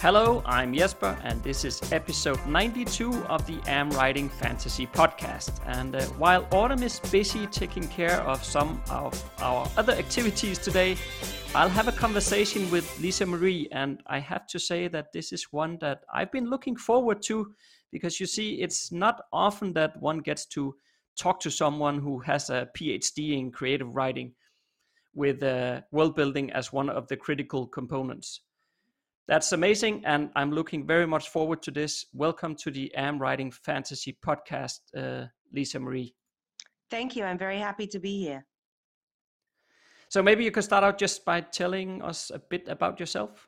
Hello, I'm Jesper, and this is episode 92 of the Am Writing Fantasy podcast. And uh, while Autumn is busy taking care of some of our other activities today, I'll have a conversation with Lisa Marie. And I have to say that this is one that I've been looking forward to because you see, it's not often that one gets to talk to someone who has a PhD in creative writing with uh, world building as one of the critical components. That's amazing, and I'm looking very much forward to this. Welcome to the Am Writing Fantasy podcast, uh, Lisa Marie. Thank you. I'm very happy to be here. So maybe you could start out just by telling us a bit about yourself.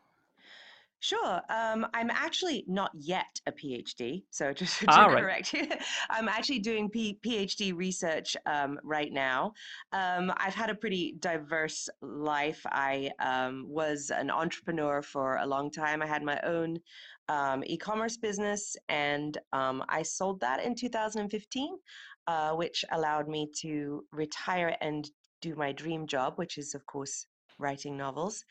Sure. Um, I'm actually not yet a PhD, so just to ah, correct you, I'm actually doing P- PhD research um, right now. Um, I've had a pretty diverse life. I um, was an entrepreneur for a long time. I had my own um, e-commerce business, and um, I sold that in 2015, uh, which allowed me to retire and do my dream job, which is, of course, writing novels.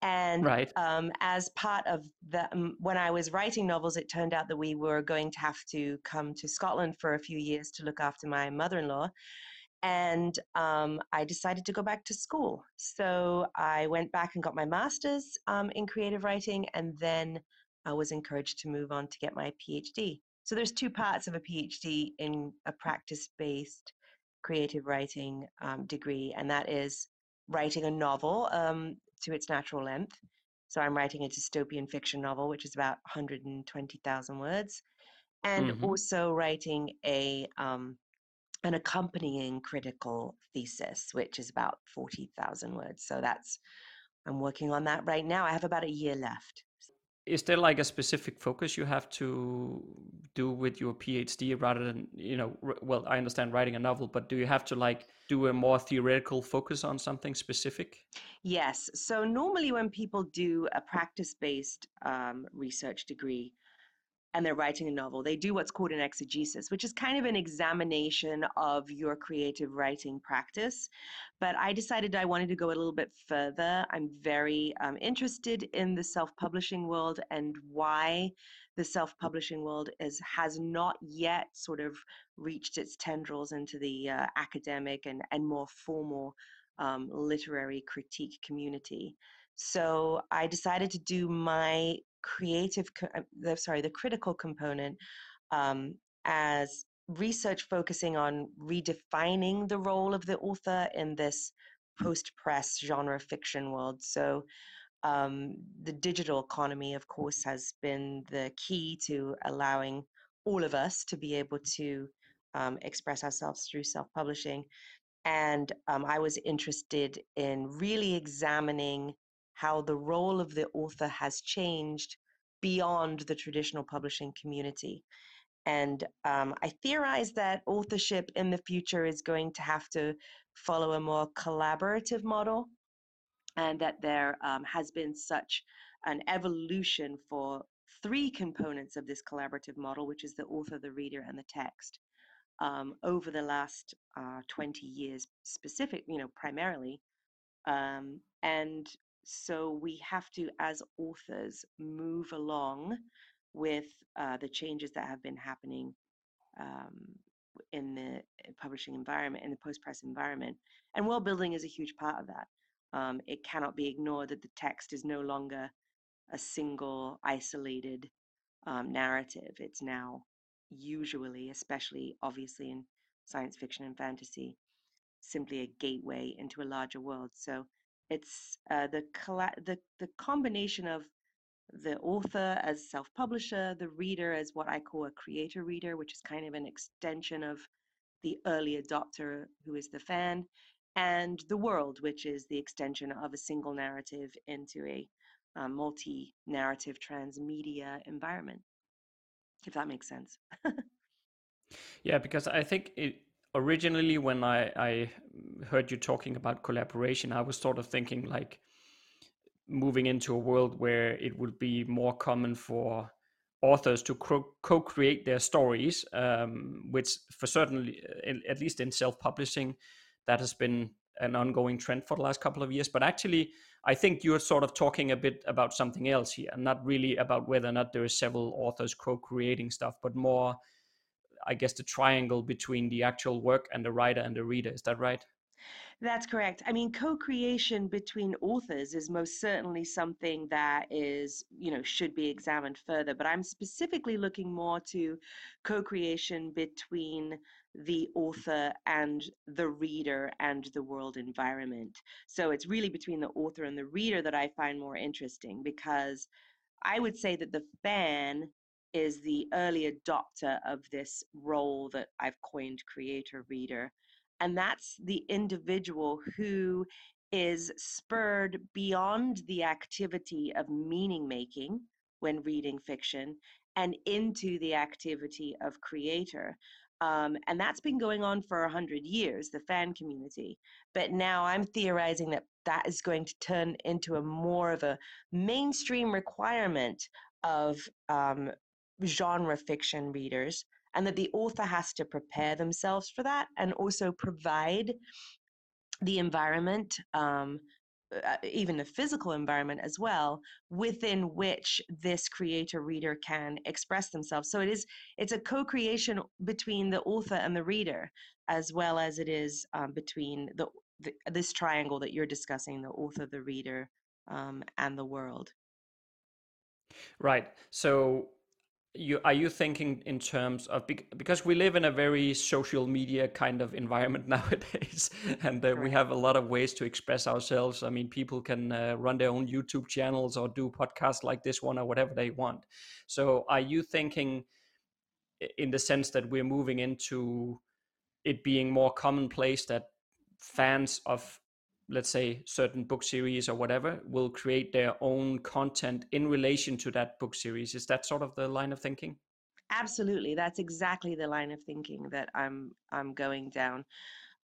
And right. um, as part of the, um, when I was writing novels, it turned out that we were going to have to come to Scotland for a few years to look after my mother in law. And um, I decided to go back to school. So I went back and got my master's um, in creative writing, and then I was encouraged to move on to get my PhD. So there's two parts of a PhD in a practice-based creative writing um, degree, and that is writing a novel um, to its natural length. So I'm writing a dystopian fiction novel, which is about 120,000 words, and mm-hmm. also writing a um, an accompanying critical thesis, which is about 40,000 words. So that's I'm working on that right now. I have about a year left is there like a specific focus you have to do with your phd rather than you know well i understand writing a novel but do you have to like do a more theoretical focus on something specific? Yes. So normally when people do a practice based um, research degree and they're writing a novel, they do what's called an exegesis, which is kind of an examination of your creative writing practice. But I decided I wanted to go a little bit further. I'm very um, interested in the self publishing world and why the self publishing world is has not yet sort of reached its tendrils into the uh, academic and, and more formal um, literary critique community. So I decided to do my creative, uh, the, sorry, the critical component um, as research focusing on redefining the role of the author in this post-press genre fiction world. So um, the digital economy, of course, has been the key to allowing all of us to be able to um, express ourselves through self-publishing. And um, I was interested in really examining how the role of the author has changed beyond the traditional publishing community. And um, I theorize that authorship in the future is going to have to follow a more collaborative model, and that there um, has been such an evolution for three components of this collaborative model, which is the author, the reader, and the text, um, over the last uh, 20 years, specific, you know, primarily. Um, and so we have to, as authors, move along with uh, the changes that have been happening um, in the uh, publishing environment, in the post-press environment. And world building is a huge part of that. Um, it cannot be ignored that the text is no longer a single, isolated um, narrative. It's now usually, especially obviously in science fiction and fantasy, simply a gateway into a larger world. So it's uh, the, the the combination of the author as self-publisher, the reader as what I call a creator reader, which is kind of an extension of the early adopter who is the fan, and the world, which is the extension of a single narrative into a, a multi-narrative transmedia environment. if that makes sense. yeah, because I think it originally when I, I heard you talking about collaboration, I was sort of thinking like moving into a world where it would be more common for authors to co-create their stories, um, which for certainly, at least in self-publishing, that has been an ongoing trend for the last couple of years. But actually, I think you're sort of talking a bit about something else here, not really about whether or not there are several authors co-creating stuff, but more, I guess, the triangle between the actual work and the writer and the reader. Is that right? That's correct. I mean, co-creation between authors is most certainly something that is, you know, should be examined further. But I'm specifically looking more to co-creation between the author and the reader and the world environment. So it's really between the author and the reader that I find more interesting because I would say that the fan is the early adopter of this role that I've coined creator reader and that's the individual who is spurred beyond the activity of meaning making when reading fiction and into the activity of creator. Um, and that's been going on for a hundred years, the fan community. But now I'm theorizing that that is going to turn into a more of a mainstream requirement of um, genre fiction readers and that the author has to prepare themselves for that and also provide the environment um, uh, even the physical environment as well within which this creator reader can express themselves. So it is it's a co-creation between the author and the reader as well as it is um, between the, the, this triangle that you're discussing the author the reader um, and the world. Right. So you are you thinking in terms of because we live in a very social media kind of environment nowadays and uh, we have a lot of ways to express ourselves. I mean people can uh, run their own youtube channels or do podcasts like this one or whatever they want. So are you thinking in the sense that we're moving into it being more commonplace that fans of let's say certain book series or whatever will create their own content in relation to that book series. Is that sort of the line of thinking? Absolutely. That's exactly the line of thinking that i'm i'm going down.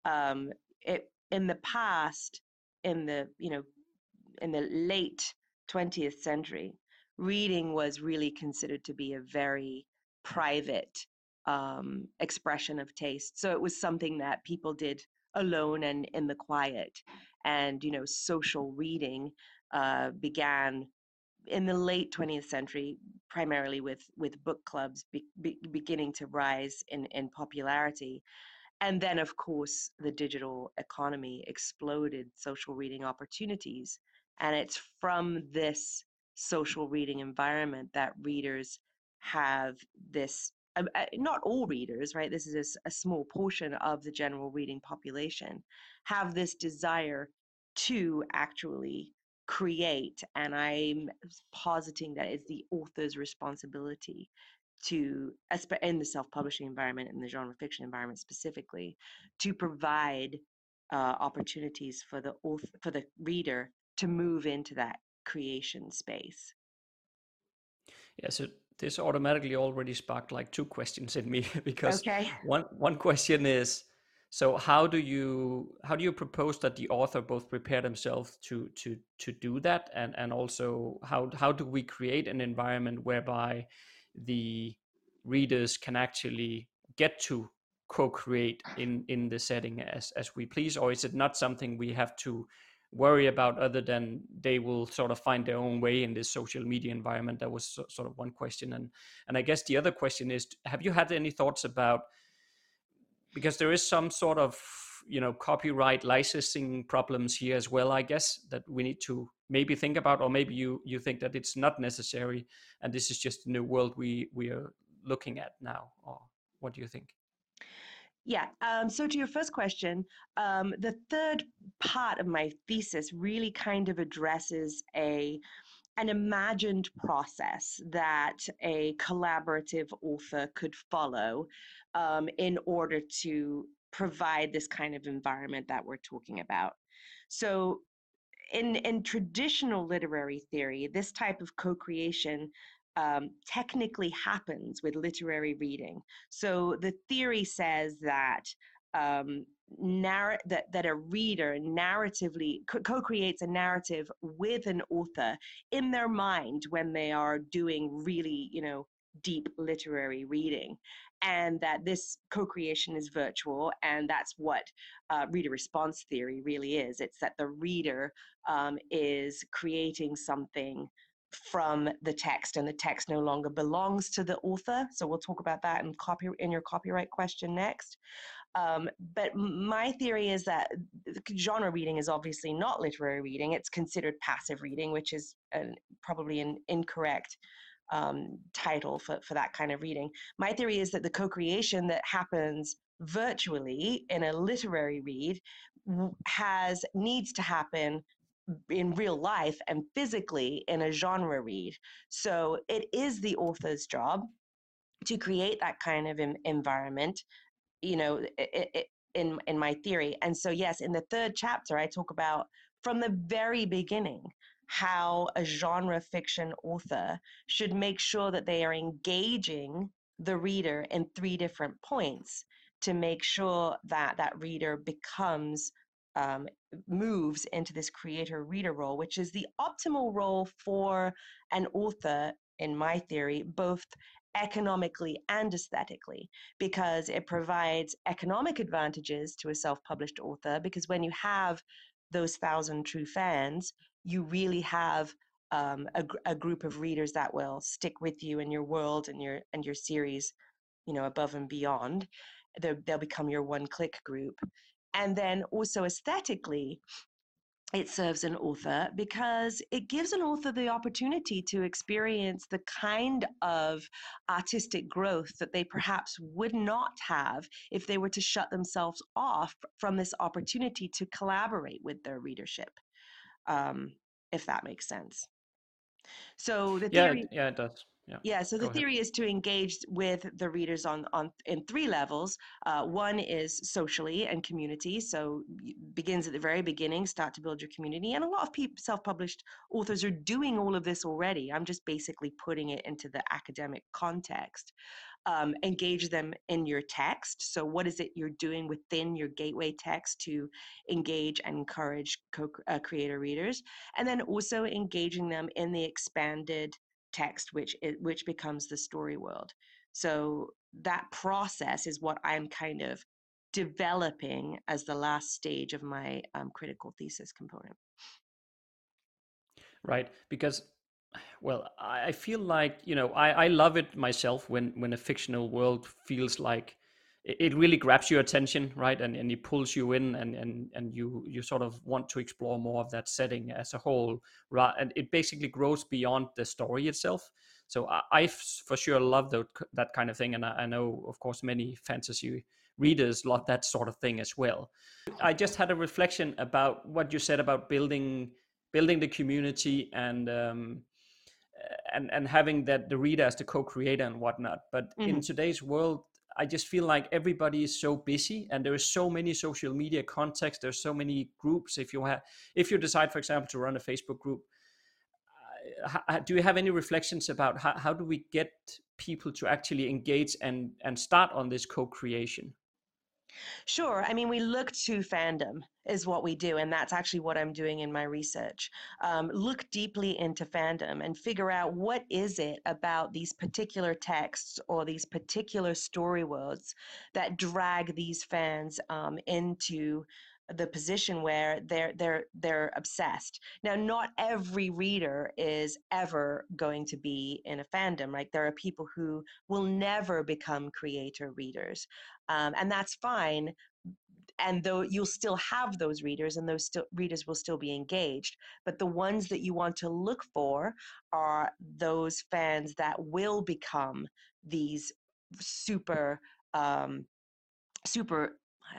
Um it in the past in the you know in the late 20th century reading was really considered to be a very private um, expression of taste. So it was something that people did alone and in the quiet and you know social reading uh, began in the late 20th century primarily with with book clubs be, be, beginning to rise in in popularity. And then of course the digital economy exploded social reading opportunities and it's from this social reading environment that readers have this uh, uh, not all readers, right? This is a, a, small portion of the general reading population, have this desire to actually create. And I'm positing that it's the author's responsibility to, in the self publishing environment, in the genre fiction environment specifically, to provide uh, opportunities for the author, for the reader to move into that creation space. Yeah, so this automatically already sparked like two questions in me because okay. one one question is so how do you how do you propose that the author both prepare themselves to to to do that and and also how how do we create an environment whereby the readers can actually get to co-create in in the setting as as we please or is it not something we have to worry about other than they will sort of find their own way in this social media environment. That was so, sort of one question. And and i guess the other question is have you had any thoughts about because there is some sort of you know copyright licensing problems here as well i guess that we need to maybe think about or maybe you you think that it's not necessary and this is just a new world we we are looking at now or what do you think yeah. Um, so to your first question, um, the third part of my thesis really kind of addresses a an imagined process that a collaborative author could follow um, in order to provide this kind of environment that we're talking about. So in in traditional literary theory, this type of co-creation um, technically happens with literary reading. So the theory says that um, narr- that that a reader narratively co-creates a narrative with an author in their mind when they are doing really you know deep literary reading and that this co-creation is virtual and that's what uh, reader response theory really is it's that the reader um, is creating something from the text and the text no longer belongs to the author. So we'll talk about that in copy in your copyright question next. Um, but my theory is that genre reading is obviously not literary reading. It's considered passive reading which is an, probably an incorrect um, title for, for that kind of reading. My theory is that the co creation that happens virtually in a literary read has needs to happen in real life and physically in a genre read. So it is the author's job to create that kind of environment, you know, it, it, in in my theory. And so yes, in the third chapter I talk about from the very beginning how a genre fiction author should make sure that they are engaging the reader in three different points to make sure that that reader becomes um, moves into this creator reader role which is the optimal role for an author in my theory both economically and aesthetically because it provides economic advantages to a self-published author because when you have those thousand true fans you really have um, a, a group of readers that will stick with you and your world and your and your series you know above and beyond. They'll, they'll become your one click group and then also aesthetically it serves an author because it gives an author the opportunity to experience the kind of artistic growth that they perhaps would not have if they were to shut themselves off from this opportunity to collaborate with their readership um, if that makes sense. So the theory, yeah, yeah, it does. Yeah. yeah so Go the theory ahead. is to engage with the readers on on in three levels uh, one is socially and community so begins at the very beginning start to build your community and a lot of people self-published authors are doing all of this already i'm just basically putting it into the academic context um, engage them in your text. So, what is it you're doing within your gateway text to engage and encourage co- uh, creator readers? And then also engaging them in the expanded text, which it, which becomes the story world. So that process is what I'm kind of developing as the last stage of my um, critical thesis component. Right, because well, I feel like you know I, I love it myself when when a fictional world feels like it really grabs your attention, right, and and it pulls you in, and and and you you sort of want to explore more of that setting as a whole, right? And it basically grows beyond the story itself. So I, I for sure love that that kind of thing, and I, I know, of course, many fantasy readers love that sort of thing as well. I just had a reflection about what you said about building building the community and um, and and having that the reader as the co-creator and whatnot but mm-hmm. in today's world i just feel like everybody is so busy and there is so many social media contexts there's so many groups. If you have if you decide for example to run a facebook group do you have any reflections about how, how do we get people to actually engage and and start on this co-creation Sure. I mean, we look to fandom is what we do, and that's actually what I'm doing in my research. Um, look deeply into fandom and figure out what is it about these particular texts or these particular story worlds that drag these fans um, into the position where they're they're they're obsessed. Now, not every reader is ever going to be in a fandom. Like there are people who will never become creator readers, um, and that's fine. And though you'll still have those readers, and those still, readers will still be engaged, but the ones that you want to look for are those fans that will become these super um, super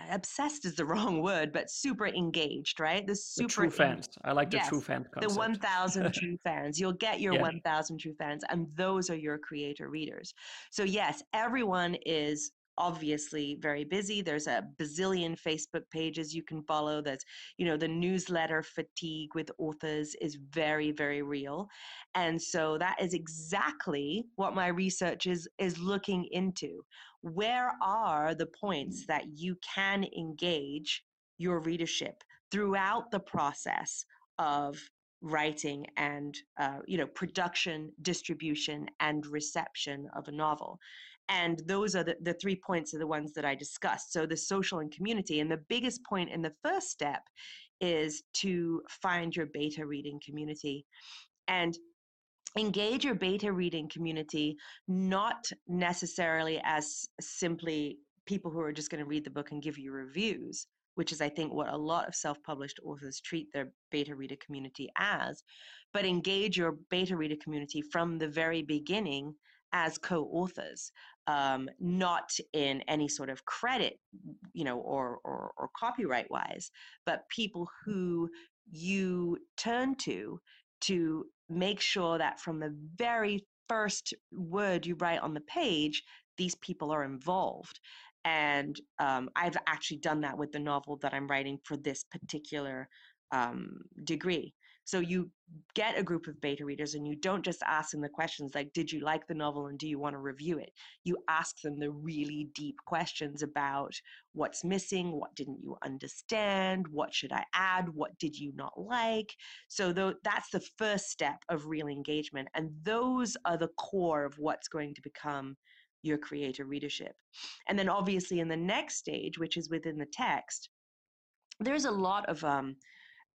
obsessed is the wrong word, but super engaged, right? The super the true fans. I like the yes, true fan concept. The 1,000 true fans. You'll get your yeah. 1,000 true fans, and those are your creator readers. So, yes, everyone is obviously very busy. There's a bazillion Facebook pages you can follow. There's, you know, the newsletter fatigue with authors is very, very real. And so that is exactly what my research is is looking into. Where are the points that you can engage your readership throughout the process of writing and uh, you know production distribution and reception of a novel and those are the, the three points are the ones that i discussed. So the social and community and the biggest point in the first step is to find your beta reading community and engage your beta reading community not necessarily as simply people who are just going to read the book and give you reviews which is, I think, what a lot of self published authors treat their beta reader community as, but engage your beta reader community from the very beginning as co authors, um, not in any sort of credit, you know, or, or, or copyright wise, but people who you turn to to make sure that from the very first word you write on the page, these people are involved. And um, I've actually done that with the novel that I'm writing for this particular um, degree. So you get a group of beta readers and you don't just ask them the questions like, did you like the novel and do you want to review it? You ask them the really deep questions about what's missing, what didn't you understand, what should I add, what did you not like. So th- that's the first step of real engagement. And those are the core of what's going to become your creator readership. And then obviously in the next stage, which is within the text, there's a lot of um,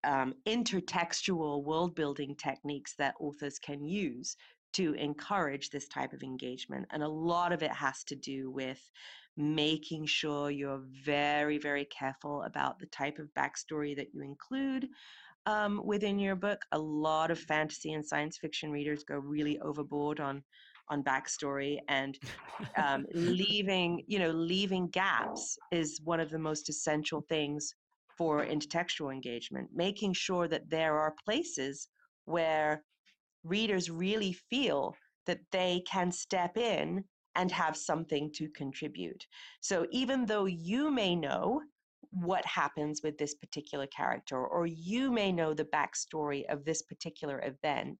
um, intertextual world building techniques that authors can use to encourage this type of engagement. And a lot of it has to do with making sure you're very, very careful about the type of backstory that you include um, within your book. A lot of fantasy and science fiction readers go really overboard on on backstory and um, leaving you know leaving gaps is one of the most essential things for intertextual engagement making sure that there are places where readers really feel that they can step in and have something to contribute. So even though you may know what happens with this particular character, or you may know the backstory of this particular event,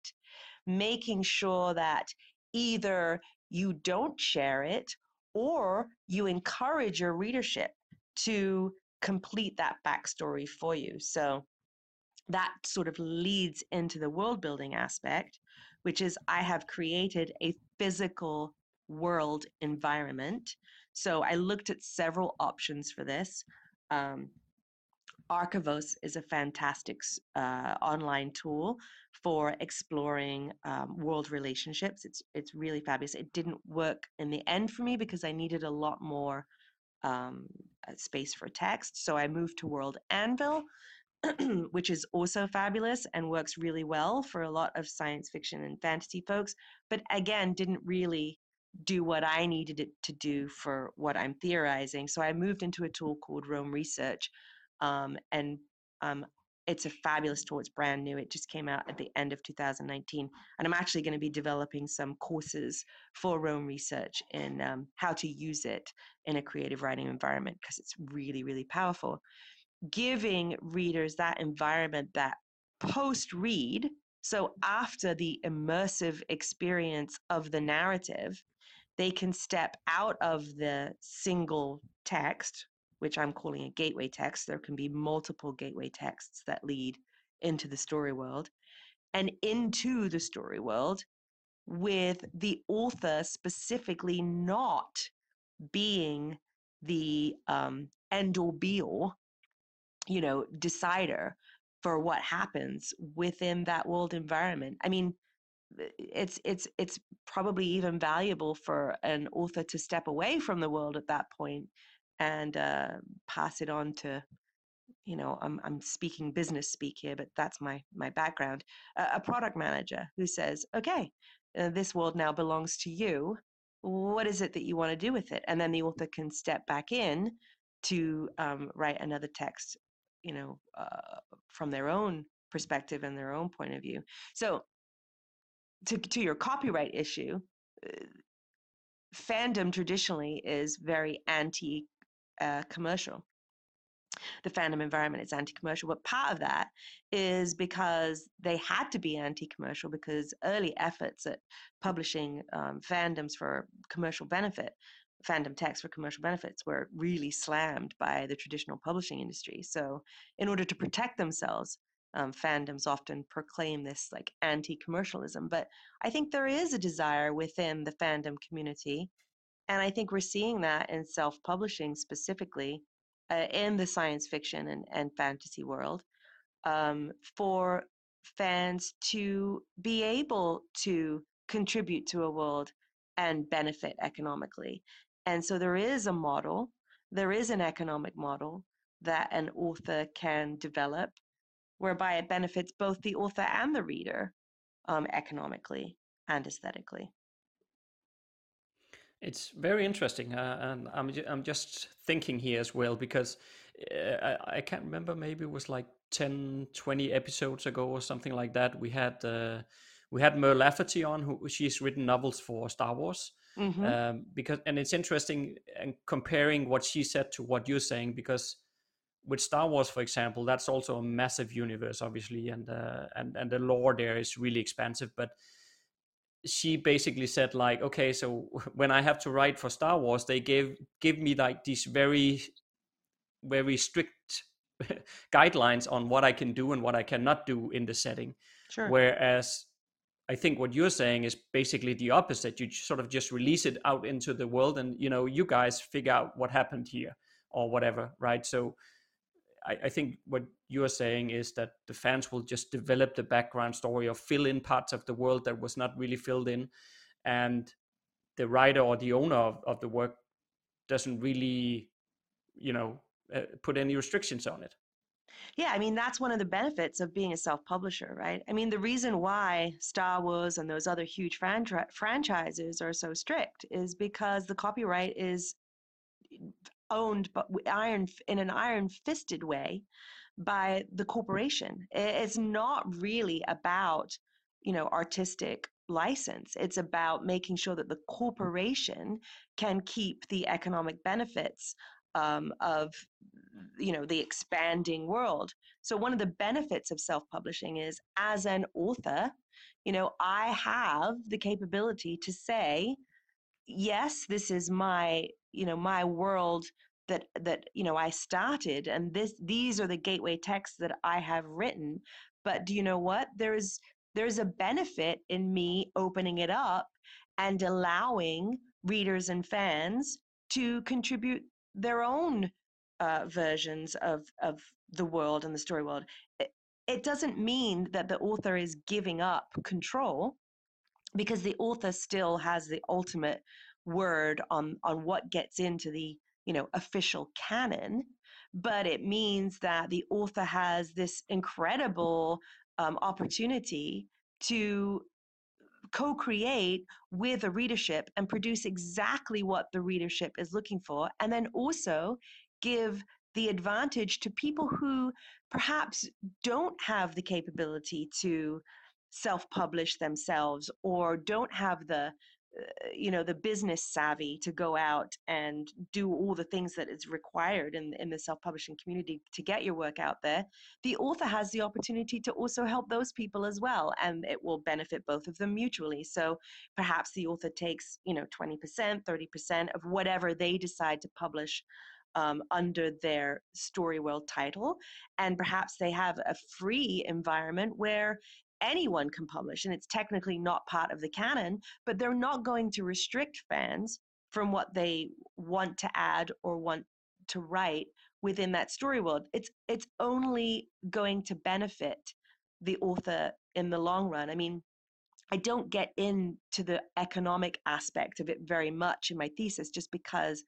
making sure that either you don't share it or you encourage your readership to complete that backstory for you. So that sort of leads into the world building aspect, which is I have created a physical world environment. So I looked at several options for this. Um, Archivos is a fantastic uh, online tool for exploring um, world relationships. It's it's really fabulous. It didn't work in the end for me because I needed a lot more um, space for text. So I moved to World Anvil, which is also fabulous and works really well for a lot of science fiction and fantasy folks. But again, didn't really do what I needed it to do for what I'm theorizing. So I moved into a tool called Roam Research, um, and um, it's a fabulous tool. It's brand new. It just came out at the end of 2019. And I'm actually going to be developing some courses for Roam Research in um, how to use it in a creative writing environment because it's really, really powerful. Giving readers that environment that post read, so after the immersive experience of the narrative, they can step out of the single text which I'm calling a gateway text. There can be multiple gateway texts that lead into the story world and into the story world with the author specifically not being the um, end all be all, you know, decider for what happens within that world environment. I mean, it's it's it's probably even valuable for an author to step away from the world at that point and uh, pass it on to you know I'm, I'm speaking business speak here but that's my my background uh, a product manager who says okay uh, this world now belongs to you. What is it that you want to do with it? And then the author can step back in to um, write another text you know uh, from their own perspective and their own point of view. So to, to your copyright issue uh, fandom traditionally is very anti uh, commercial. The fandom environment is anti-commercial but part of that is because they had to be anti-commercial because early efforts at publishing um, fandoms for commercial benefit fandom text for commercial benefits were really slammed by the traditional publishing industry. So in order to protect themselves um, fandoms often proclaim this like anti-commercialism. But i think there is a desire within the fandom community and i think we're seeing that in self-publishing specifically uh, in the science fiction and, and fantasy world um, for fans to be able to contribute to a world and benefit economically. And so there is a model, there is an economic model that an author can develop whereby it benefits both the author and the reader um, economically and aesthetically. It's very interesting, uh, and I'm ju- I'm just thinking here as well because uh, I, I can't remember. Maybe it was like 10, 20 episodes ago or something like that. We had uh, we had Mur Lafferty on, who she's written novels for Star Wars. Mm-hmm. Um, because and it's interesting and comparing what she said to what you're saying because with Star Wars, for example, that's also a massive universe, obviously, and uh, and and the lore there is really expansive, but she basically said like okay so when i have to write for star wars they gave give me like these very very strict guidelines on what i can do and what i cannot do in the setting. Sure. whereas i think what you're saying is basically the opposite. You sort of just release it out into the world and you know you guys figure out what happened here or whatever right? So I, I, think what you're saying is that the fans will just develop the background story or fill in parts of the world that was not really filled in, and the writer or the owner of, of the work doesn't really, you know, uh, put any restrictions on it. Yeah, I mean, that's one of the benefits of being a self publisher, right? I mean, the reason why Star Wars and those other huge franchises are so strict is because the copyright is owned but iron in an iron fisted way by the corporation. It's not really about you know artistic license. It's about making sure that the corporation can keep the economic benefits um, of you know the expanding world. So one of the benefits of self-publishing is as an author you know i have the capability to say yes this is my you know my world that that you know I started and this these are the gateway texts that I have written but do you know what? There's there's a benefit in me opening it up and allowing readers and fans to contribute their own uh, versions of of the world and the story world. It, it doesn't mean that the author is giving up control because the author still has the ultimate word on on what gets into the you know official canon but it means that the author has this incredible um, opportunity to co-create with a readership and produce exactly what the readership is looking for and then also give the advantage to people who perhaps don't have the capability to self-publish themselves or don't have the you know the business savvy to go out and do all the things that is required in, in the self-publishing community to get your work out there the author has the opportunity to also help those people as well and it will benefit both of them mutually. So perhaps the author takes you know 20% 30% of whatever they decide to publish um, under their story world title and perhaps they have a free environment where anyone can publish and it's technically not part of the canon, but they're not going to restrict fans from what they want to add or want to write within that story world. It's it's only going to benefit the author in the long run. I mean, I don't get into the economic aspect of it very much in my thesis just because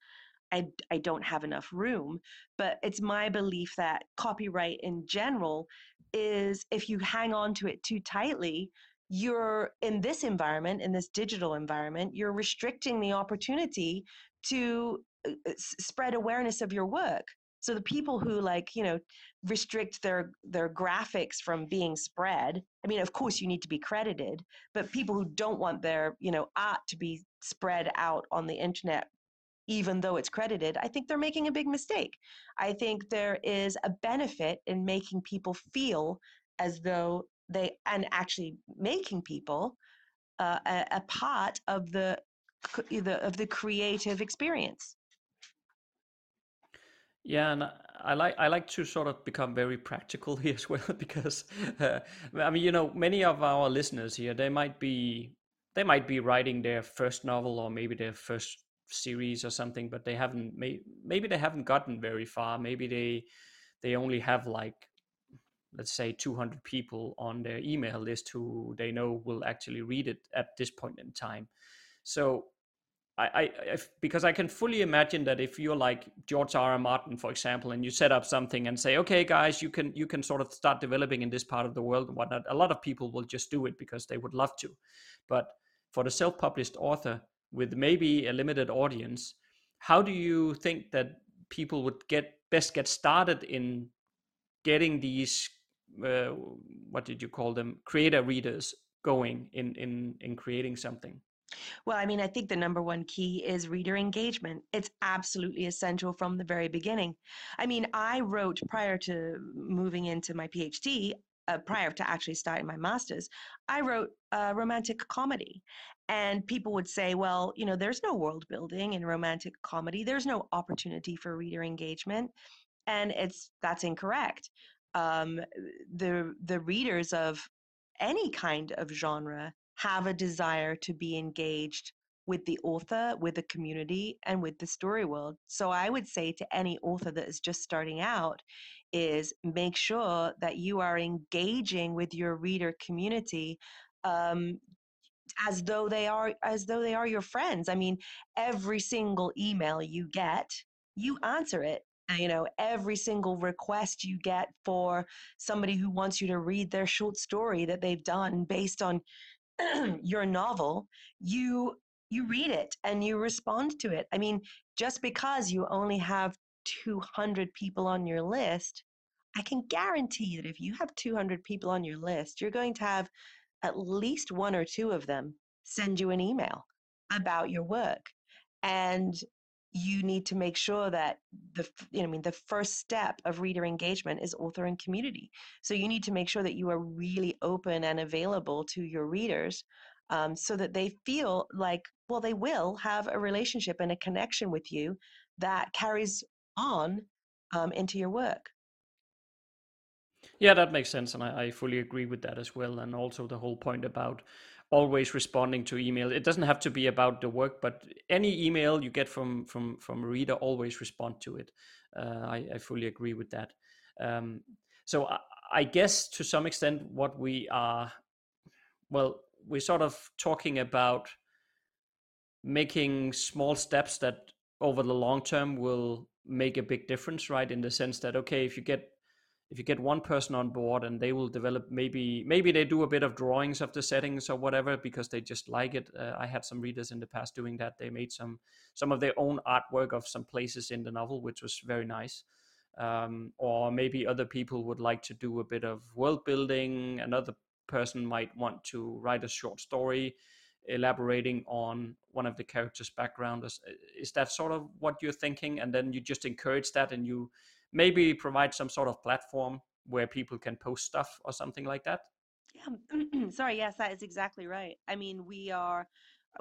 I, I don't have enough room. But it's my belief that copyright in general is if you hang on to it too tightly, you're in this environment, in this digital environment, you're restricting the opportunity to uh, uh, spread awareness of your work. So the people who like, you know, restrict their their graphics from being spread. I mean, of course you need to be credited, but people who don't want their, you know, art to be spread out on the internet even though it's credited, I think they're making a big mistake. I think there is a benefit in making people feel as though they, and actually making people uh, a, a, part of the, the of the creative experience. Yeah, and I like I like to sort of become very practical here as well because uh, I mean you know many of our listeners here they might be they might be writing their first novel or maybe their first series or something but they haven't may, maybe they haven't gotten very far maybe they they only have like let's say 200 people on their email list who they know will actually read it at this point in time so I, I if, because I can fully imagine that if you're like George R. R. Martin, for example, and you set up something and say, okay, guys, you can you can sort of start developing in this part of the world and whatnot. A lot of people will just do it because they would love to, but for the self-published author with maybe a limited audience, how do you think that people would get best get started in getting these uh, what did you call them creator readers going in in in creating something? Well, I mean, I think the number one key is reader engagement. It's absolutely essential from the very beginning. I mean, I wrote prior to moving into my PhD, uh, prior to actually starting my master's, I wrote a romantic comedy. And people would say, well, you know, there's no world building in romantic comedy, there's no opportunity for reader engagement. And it's that's incorrect. Um, the the readers of any kind of genre have a desire to be engaged with the author, with the community, and with the story world. So I would say to any author that is just starting out is make sure that you are engaging with your reader community um, as though they are as though they are your friends. I mean, every single email you get, you answer it you know every single request you get for somebody who wants you to read their short story that they've done based on your novel, you you read it and you respond to it. I mean, just because you only have 200 people on your list, I can guarantee that if you have 200 people on your list, you're going to have at least one or two of them send you an email about your work. And you need to make sure that the you know I mean the first step of reader engagement is author and community. So you need to make sure that you are really open and available to your readers um, so that they feel like well they will have a relationship and a connection with you that carries on um, into your work. Yeah, that makes sense, and I, I fully agree with that as well. And also the whole point about always responding to email. It doesn't have to be about the work, but any email you get from from from a reader, always respond to it. Uh, I, I, fully agree with that. Um, so I, I, guess to some extent, what we are, well, we're sort of talking about making small steps that over the long term will make a big difference, right? In the sense that okay, if you get if you get one person on board and they will develop maybe maybe they do a bit of drawings of the settings or whatever because they just like it. Uh, i had some readers in the past doing that. They made some some of their own artwork of some places in the novel which was very nice. Um, or maybe other people would like to do a bit of world building another person might want to write a short story elaborating on one of the characters background. Is, is that sort of what you're thinking? And then you just encourage that and you maybe provide some sort of platform where people can post stuff or something like that? Yeah sorry yes that is exactly right. I mean we are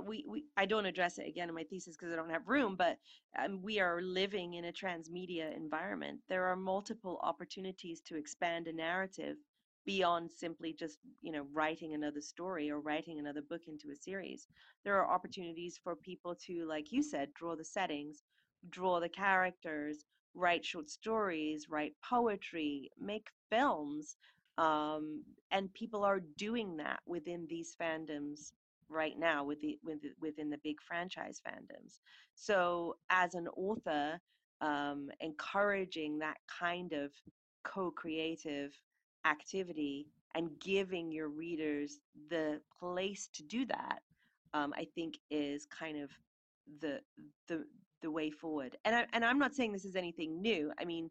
we, we i don't address it again in my thesis because i don't have room but um, we are living in a transmedia environment. There are multiple opportunities to expand a narrative beyond simply just you know writing another story or writing another book into a series there are opportunities for people to like you said draw the settings draw the characters write short stories, write poetry, make films. Um, and people are doing that within these fandoms right now with the, with, within the big franchise fandoms. So as an author, um, encouraging that kind of co-creative activity and giving your readers the place to do that, um, I think is kind of the the the way forward. And I, and I'm not saying this is anything new. I mean,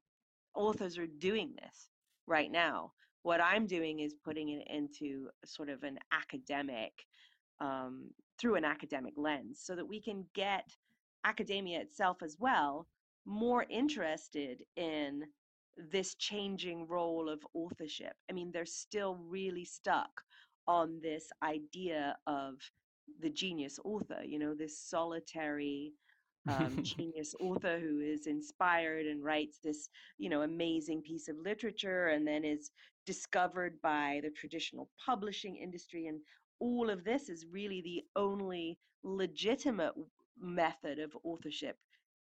authors are doing this right now. What I'm doing is putting it into sort of an academic um, through an academic lens so that we can get academia itself as well more interested in this changing role of authorship. I mean, they're still really stuck on this idea of the genius author, you know, this solitary um, genius author who is inspired and writes this, you know, amazing piece of literature and then is discovered by the traditional publishing industry. And all of this is really the only legitimate method of authorship,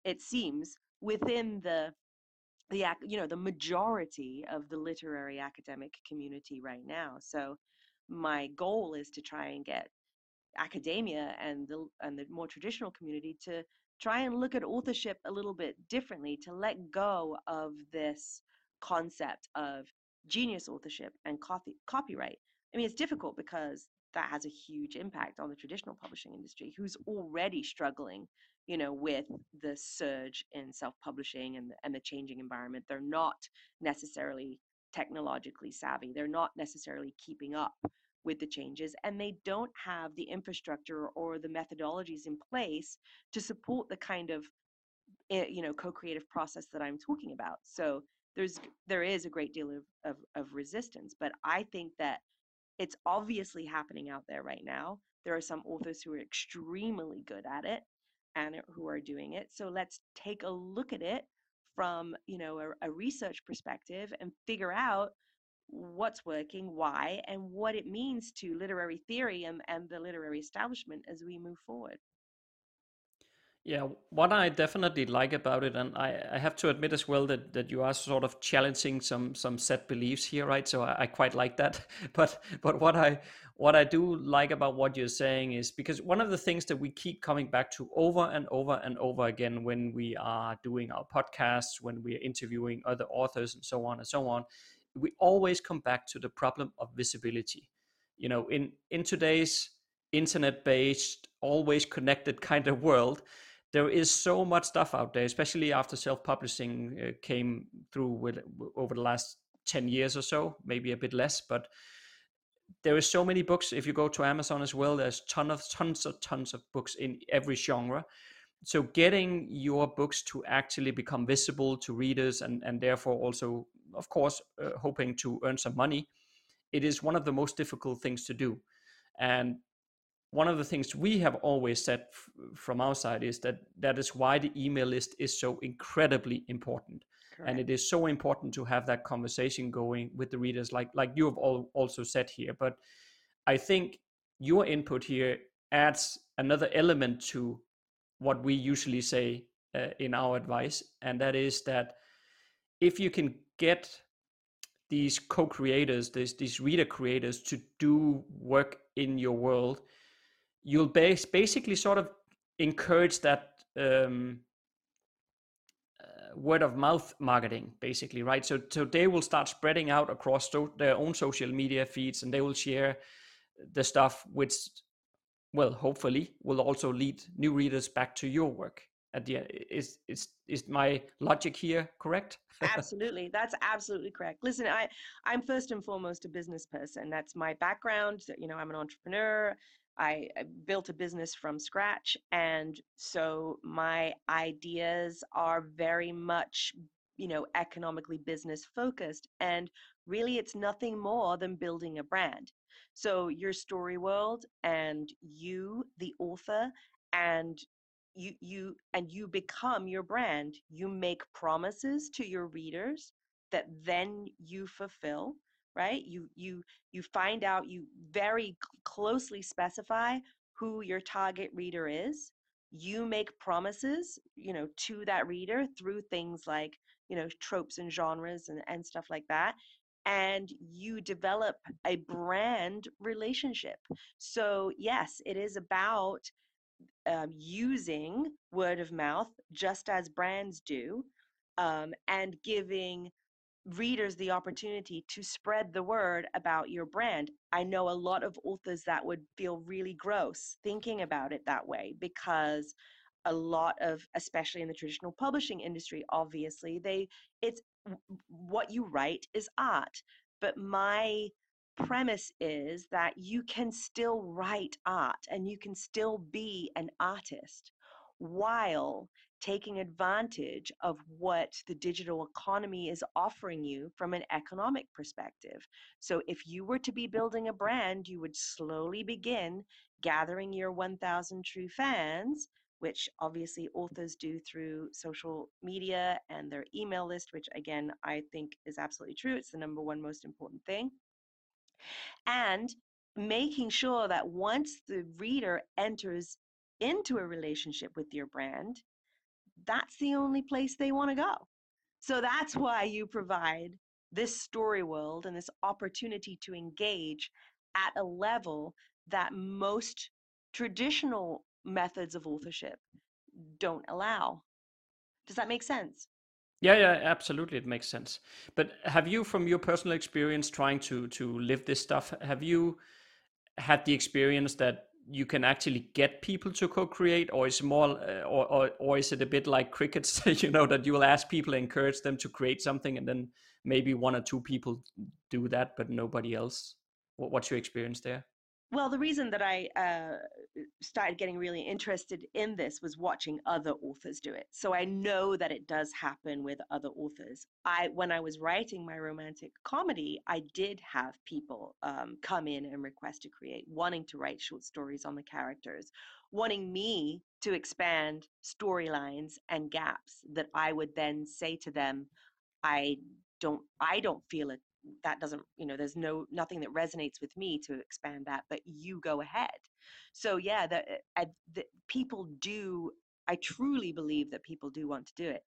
it seems, within the the you know the majority of the literary academic community right now. So my goal is to try and get academia and the and the more traditional community to try and look at authorship a little bit differently to let go of this concept of genius authorship and copy, copyright. I mean it's difficult because that has a huge impact on the traditional publishing industry who's already struggling you know with the surge in self-publishing and, and the changing environment. They're not necessarily technologically savvy. They're not necessarily keeping up with the changes and they don't have the infrastructure or the methodologies in place to support the kind of eh, you know co-creative process that i'm talking about. So there's there is a great deal of, of, of resistance but i think that it's obviously happening out there right now there are some authors who are extremely good at it and who are doing it so let's take a look at it from you know a, a research perspective and figure out what's working, why, and what it means to literary theory and, and the literary establishment as we move forward. Yeah, what I definitely like about it, and I, I have to admit as well that, that you are sort of challenging some some set beliefs here, right? So I, I quite like that. But but what I what I do like about what you're saying is because one of the things that we keep coming back to over and over and over again when we are doing our podcasts, when we are interviewing other authors and so on and so on, we always come back to the problem of visibility. You know, in in today's internet-based, always connected kind of world, there is so much stuff out there, especially after self-publishing uh, came through with over the last 10 years or so, maybe a bit less, but there is so many books. If you go to Amazon as well, there's ton of tons of tons of books in every genre. So getting your books to actually become visible to readers and and therefore also of course, uh, hoping to earn some money, it is one of the most difficult things to do. And one of the things we have always said f- from our side is that that is why the email list is so incredibly important. Correct. And it is so important to have that conversation going with the readers, like like you have all also said here. But I think your input here adds another element to what we usually say uh, in our advice, and that is that if you can get these co-creators, these these reader creators to do work in your world, you'll base, basically sort of encourage that um, uh, word of mouth marketing, basically, right? So so they will start spreading out across so, their own social media feeds, and they will share the stuff which, well, hopefully, will also lead new readers back to your work. At the end is is is my logic here correct? Absolutely that's absolutely correct. Listen i i'm first and foremost a business person. That's my background. You know i'm an entrepreneur I, I built a business from scratch and so my ideas are very much you know economically business focused and really it's nothing more than building a brand. So your story world and you the author and you you and you become your brand. You make promises to your readers that then you fulfill right? You you you find out you very closely specify who your target reader is. You make promises you know to that reader through things like you know tropes and genres and, and stuff like that and you develop a brand relationship. So yes it is about um, using word of mouth just as brands do um, and giving readers the opportunity to spread the word about your brand. I know a lot of authors that would feel really gross thinking about it that way because a lot of especially in the traditional publishing industry obviously they it's what you write is art but my premise is that you can still write art and you can still be an artist while taking advantage of what the digital economy is offering you from an economic perspective. So, if you were to be building a brand, you would slowly begin gathering your 1,000 true fans, which obviously authors do through social media and their email list, which again, I think is absolutely true. It's the number one most important thing. And making sure that once the reader enters into a relationship with your brand, that's the only place they want to go. So that's why you provide this story world and this opportunity to engage at a level that most traditional methods of authorship don't allow. Does that make sense? Yeah, yeah, absolutely, it makes sense. But have you, from your personal experience trying to to live this stuff, have you had the experience that you can actually get people to co-create or is more uh, or, or or is it a bit like crickets you know that you will ask people encourage them to create something and then maybe one or two people do that but nobody else. What's your experience there well, the reason that I uh, started getting really interested in this was watching other authors do it. So I know that it does happen with other authors. I, when I was writing my romantic comedy, I did have people um, come in and request to create, wanting to write short stories on the characters, wanting me to expand storylines and gaps that I would then say to them, I don't, I don't feel it that doesn't you know there's no nothing that resonates with me to expand that but you go ahead. So yeah the, uh, people do i truly believe that people do want to do it.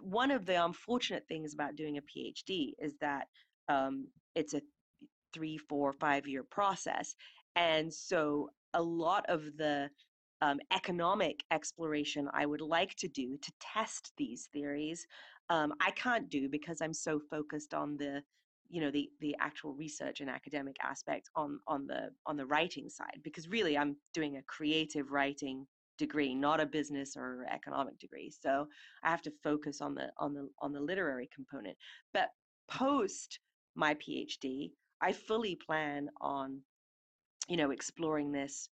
One of the unfortunate things about doing a phd is that um, it's a three four five year process and so a lot of the um, economic exploration I would like to do to test these theories, um, I can't do because I'm so focused on the you know the the actual research and academic aspect on on the on the writing side because really i'm doing a creative writing degree not a business or economic degree. So i have to focus on the on the on the literary component. But post my phd i fully plan on you know exploring this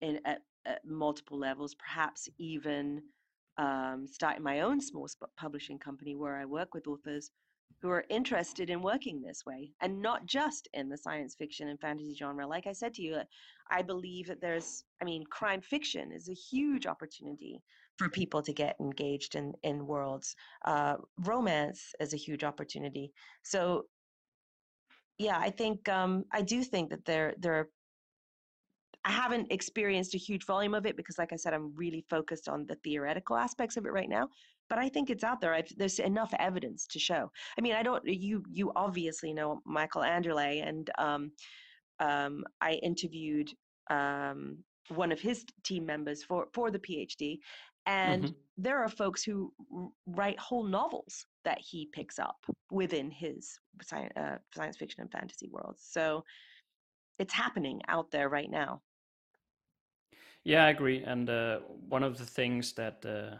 in at, at multiple levels perhaps even um, starting my own small publishing company where i work with authors who are interested in working this way and not just in the science fiction and fantasy genre. Like I said to you, I believe that there's, I mean, crime fiction is a huge opportunity for people to get engaged in, in worlds. Uh, romance is a huge opportunity. So, yeah, I think, um, I do think that there, there are I haven't experienced a huge volume of it because, like I said, I'm really focused on the theoretical aspects of it right now. But I think it's out there. I've, there's enough evidence to show. I mean, I don't. You you obviously know Michael Anderle, and um, um, I interviewed um, one of his team members for for the PhD, and mm-hmm. there are folks who write whole novels that he picks up within his science, uh, science fiction and fantasy worlds. So it's happening out there right now. Yeah, I agree. And uh, one of the things that uh,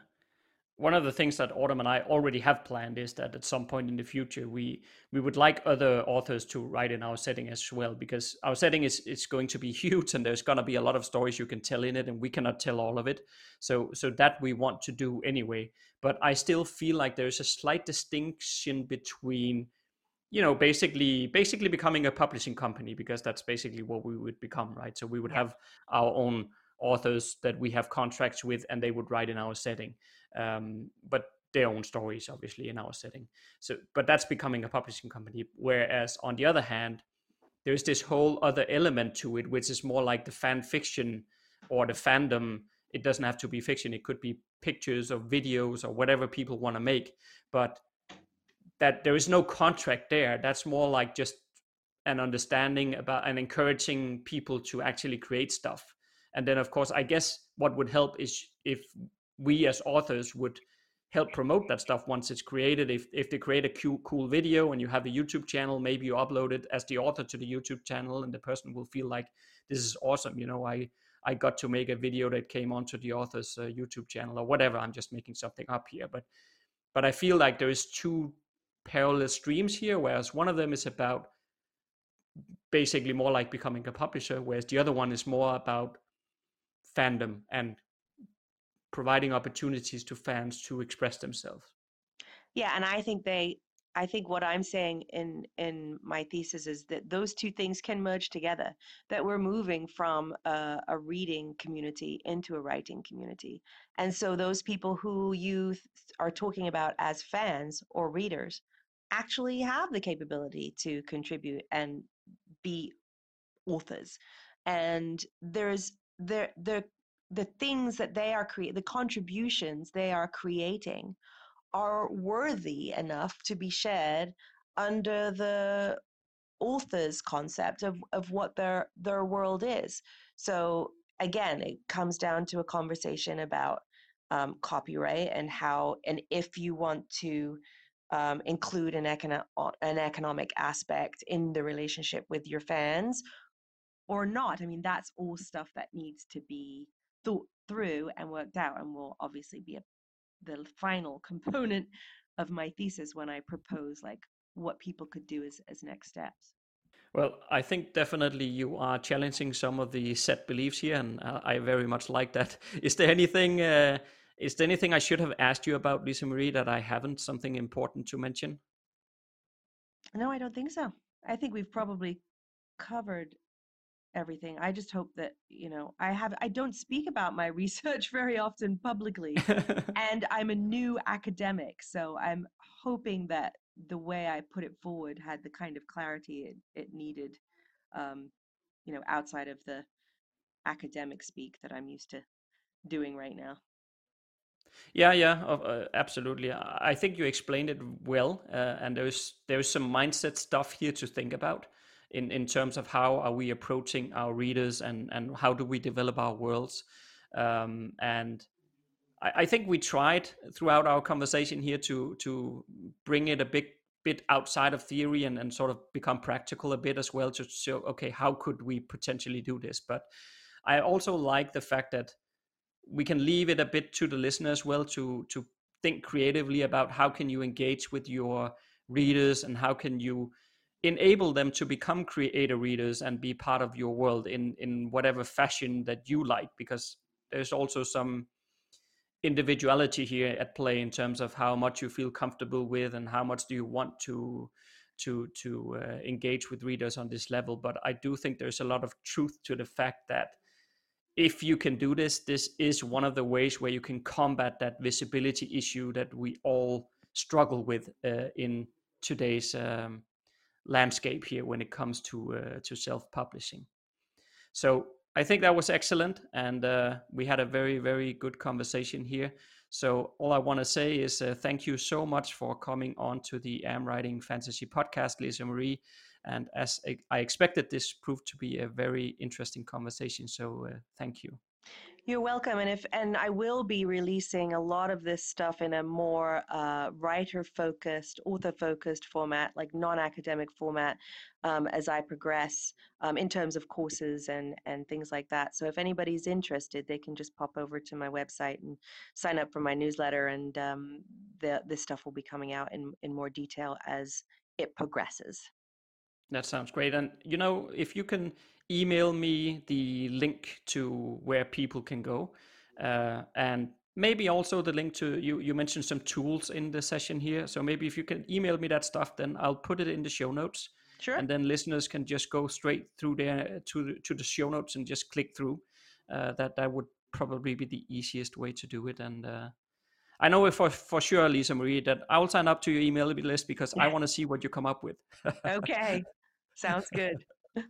one of the things that Autumn and I already have planned is that at some point in the future we we would like other authors to write in our setting as well because our setting is is going to be huge and there's going to be a lot of stories you can tell in it and we cannot tell all of it. So so that we want to do anyway. But I still feel like there's a slight distinction between you know basically basically becoming a publishing company because that's basically what we would become right so we would have our own authors that we have contracts with and they would write in our setting um, but their own stories obviously in our setting. So but that's becoming a publishing company. Whereas on the other hand there's this whole other element to it which is more like the fan fiction or the fandom. It doesn't have to be fiction. It could be pictures or videos or whatever people want to make but that there is no contract there. That's more like just an understanding about and encouraging people to actually create stuff. And then of course i guess what would help is if we as authors would help promote that stuff once it's created. If if they create a cool, cool video and you have a youtube channel maybe you upload it as the author to the youtube channel and the person will feel like this is awesome you know i i got to make a video that came onto the author's uh, youtube channel or whatever. I'm just making something up here but but i feel like there is two parallel streams here whereas one of them is about basically more like becoming a publisher, whereas the other one is more about fandom and providing opportunities to fans to express themselves. Yeah, and I think they I think what I'm saying in in my thesis is that those two things can merge together. That we're moving from a, a reading community into a writing community, and so those people who you are talking about as fans or readers actually have the capability to contribute and be authors. And there's there the the things that they are creating, the contributions they are creating are worthy enough to be shared under the author's concept of, of what their their world is. So again, it comes down to a conversation about um, copyright and how and if you want to um, include an, econo- an economic aspect in the relationship with your fans or not. I mean, that's all stuff that needs to be thought through and worked out and will obviously be a the final component of my thesis when I propose like what people could do as, as next steps. Well, I think definitely you are challenging some of the set beliefs here, and uh, I very much like that. Is there anything? Uh, is there anything I should have asked you about, Lisa Marie, that I haven't? Something important to mention? No, I don't think so. I think we've probably covered everything. I just hope that, you know, I have I don't speak about my research very often publicly and I'm a new academic, so I'm hoping that the way I put it forward had the kind of clarity it, it needed um, you know, outside of the academic speak that I'm used to doing right now. Yeah, yeah, uh, absolutely. I think you explained it well, uh, and there's there's some mindset stuff here to think about in, in terms of how are we approaching our readers and, and how do we develop our worlds. Um, and I, I, think we tried throughout our conversation here to to bring it a bit bit outside of theory and, and sort of become practical a bit as well to show okay how could we potentially do this but i also like the fact that we can leave it a bit to the listener as well to to think creatively about how can you engage with your readers and how can you enable them to become creator readers and be part of your world in in whatever fashion that you like because there's also some individuality here at play in terms of how much you feel comfortable with and how much do you want to to to uh, engage with readers on this level. But i do think there's a lot of truth to the fact that if you can do this this is one of the ways where you can combat that visibility issue that we all struggle with uh, in today's um, landscape here when it comes to uh, to self-publishing. So I think that was excellent, and uh, we had a very very good conversation here. So all I want to say is uh, thank you so much for coming on to the Am Writing Fantasy podcast, Lisa Marie. And as I expected, this proved to be a very interesting conversation. So uh, thank you. You're welcome, and if and I will be releasing a lot of this stuff in a more uh, writer-focused, author-focused format, like non-academic format, um, as I progress um, in terms of courses and and things like that. So if anybody's interested, they can just pop over to my website and sign up for my newsletter, and um, the this stuff will be coming out in in more detail as it progresses. That sounds great. And you know, if you can email me the link to where people can go, uh, and maybe also the link to you. You mentioned some tools in the session here, so maybe if you can email me that stuff, then I'll put it in the show notes. Sure. And then listeners can just go straight through there to the, to the show notes and just click through. Uh, that that would probably be the easiest way to do it. And uh, I know for for sure, Lisa Marie, that I will sign up to your email list because I want to see what you come up with. okay, sounds good.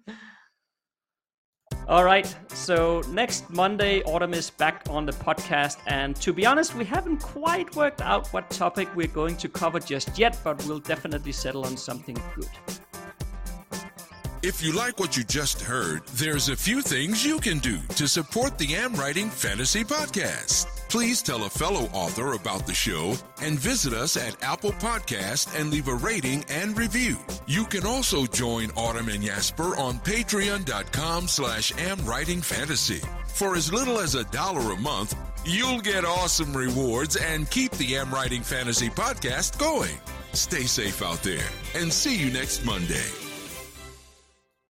All right, so next Monday, Autumn is back on the podcast. And to be honest, we haven't quite worked out what topic we're going to cover just yet, but we'll definitely settle on something good. If you like what you just heard, there's a few things you can do to support the Am Writing Fantasy Podcast. Please tell a fellow author about the show and visit us at Apple Podcast and leave a rating and review. You can also join Autumn and Jesper on patreon.com slash amwritingfantasy. For as little as a dollar a month, you'll get awesome rewards and keep the Am Writing Fantasy Podcast going. Stay safe out there and see you next Monday.